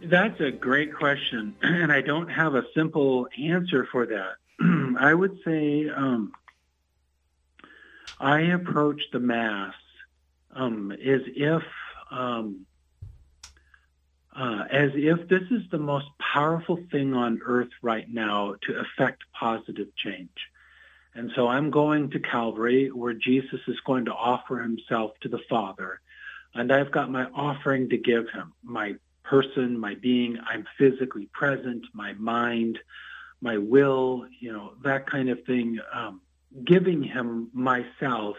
That's a great question, and I don't have a simple answer for that. I would say um, I approach the Mass um, as if um, uh, as if this is the most powerful thing on earth right now to affect positive change. And so I'm going to Calvary where Jesus is going to offer himself to the Father. And I've got my offering to give him, my person, my being. I'm physically present, my mind, my will, you know, that kind of thing. Um, giving him myself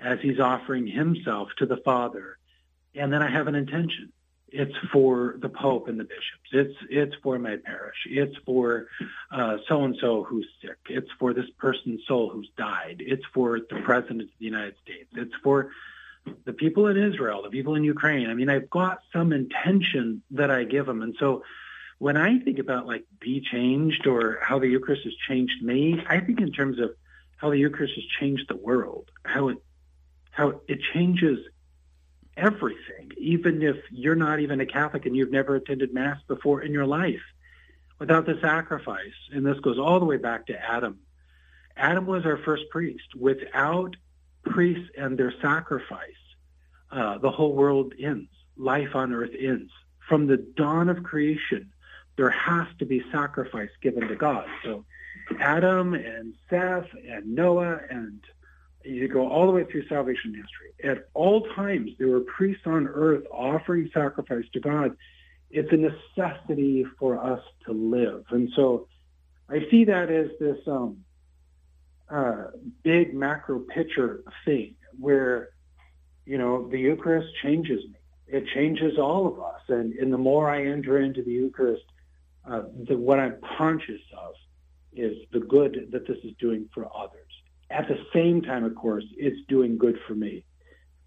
as he's offering himself to the Father. And then I have an intention. It's for the Pope and the bishops. It's it's for my parish. It's for so and so who's sick. It's for this person's soul who's died. It's for the President of the United States. It's for the people in Israel, the people in Ukraine. I mean, I've got some intention that I give them, and so when I think about like be changed or how the Eucharist has changed me, I think in terms of how the Eucharist has changed the world, how it how it changes everything, even if you're not even a Catholic and you've never attended Mass before in your life. Without the sacrifice, and this goes all the way back to Adam. Adam was our first priest. Without priests and their sacrifice, uh, the whole world ends. Life on earth ends. From the dawn of creation, there has to be sacrifice given to God. So Adam and Seth and Noah and you go all the way through salvation history. At all times, there were priests on earth offering sacrifice to God. It's a necessity for us to live. And so I see that as this um, uh, big macro picture thing where, you know, the Eucharist changes me. It changes all of us. And, and the more I enter into the Eucharist, uh, the, what I'm conscious of is the good that this is doing for others at the same time, of course, it's doing good for me.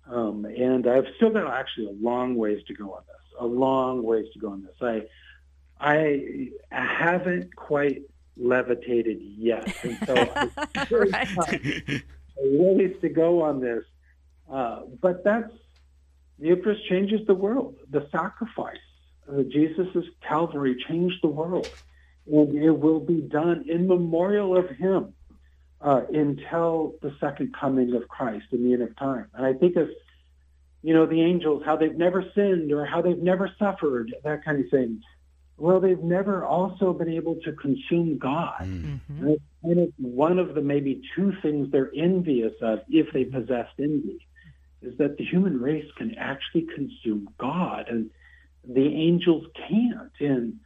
Um, and I've still got actually a long ways to go on this, a long ways to go on this. I, I haven't quite levitated yet. And so right. ways to go on this. Uh, but that's, the Eucharist changes the world. The sacrifice, uh, Jesus' Calvary changed the world. And it will be done in memorial of him uh, until the second coming of Christ in the end of time. And I think of, you know, the angels, how they've never sinned or how they've never suffered, that kind of thing. Well, they've never also been able to consume God. Mm. Mm-hmm. And it's one of the maybe two things they're envious of if they possessed envy, is that the human race can actually consume God and the angels can't. And,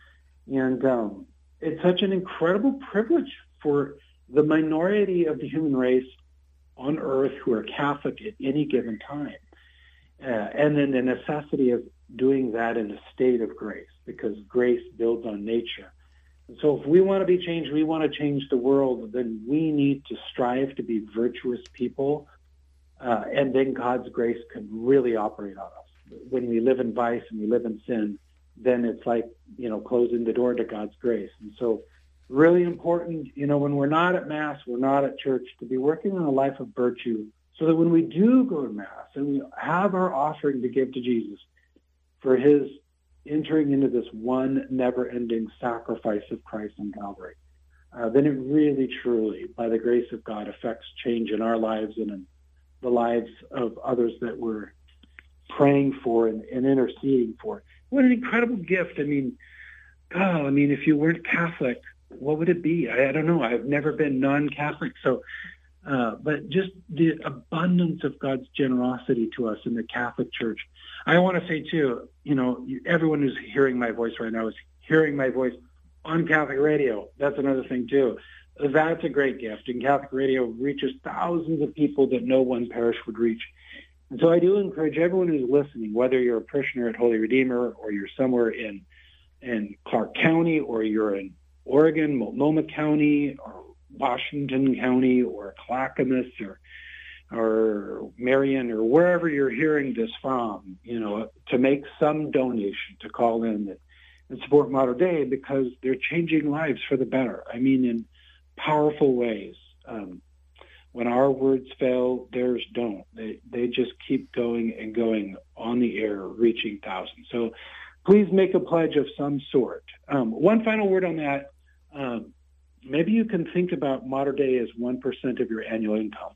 and um, it's such an incredible privilege for the minority of the human race on earth who are Catholic at any given time. Uh, and then the necessity of doing that in a state of grace, because grace builds on nature. And so if we want to be changed, we want to change the world, then we need to strive to be virtuous people. Uh, and then God's grace can really operate on us. When we live in vice and we live in sin, then it's like, you know, closing the door to God's grace. And so really important, you know, when we're not at Mass, we're not at church, to be working on a life of virtue so that when we do go to Mass and we have our offering to give to Jesus for his entering into this one never-ending sacrifice of Christ on Calvary, uh, then it really, truly, by the grace of God, affects change in our lives and in the lives of others that we're praying for and, and interceding for. What an incredible gift. I mean, oh, I mean, if you weren't Catholic, what would it be? I, I don't know. I've never been non-Catholic, so uh, but just the abundance of God's generosity to us in the Catholic Church. I want to say too, you know, everyone who's hearing my voice right now is hearing my voice on Catholic radio. That's another thing too. That's a great gift. And Catholic radio reaches thousands of people that no one parish would reach. And so I do encourage everyone who's listening, whether you're a parishioner at Holy Redeemer or you're somewhere in in Clark County or you're in Oregon, Multnomah County, or Washington County, or Clackamas, or or Marion, or wherever you're hearing this from, you know, to make some donation to call in and support Mater Dei because they're changing lives for the better. I mean, in powerful ways. Um, when our words fail, theirs don't. They they just keep going and going on the air, reaching thousands. So please make a pledge of some sort. Um, one final word on that. Um, maybe you can think about Mater Dei as 1% of your annual income.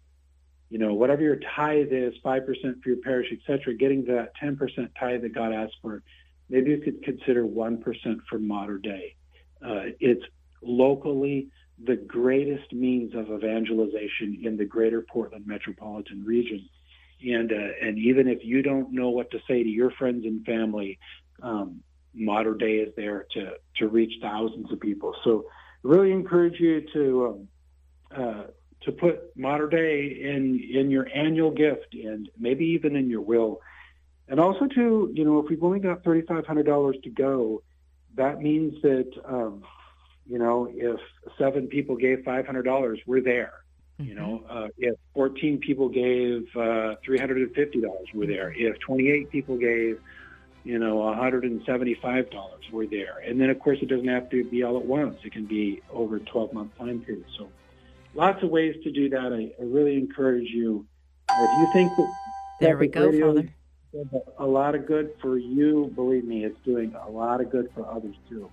You know, whatever your tithe is, 5% for your parish, etc., getting to that 10% tithe that God asked for, maybe you could consider 1% for Mater Dei. Uh, it's locally the greatest means of evangelization in the greater Portland metropolitan region. And, uh, and even if you don't know what to say to your friends and family, um, Mater Dei is there to, to reach thousands of people. So really encourage you to, um, uh, to put Mater Dei in, in your annual gift and maybe even in your will. And also to, you know, if we've only got $3,500 to go, that means that, um, you know, if seven people gave $500, we're there. You know, uh, if 14 people gave uh, $350, we're there. If 28 people gave, you know, $175, we're there. And then, of course, it doesn't have to be all at once. It can be over a 12-month time period. So lots of ways to do that. I, I really encourage you. If you think that there we go, Father. A lot of good for you. Believe me, it's doing a lot of good for others too.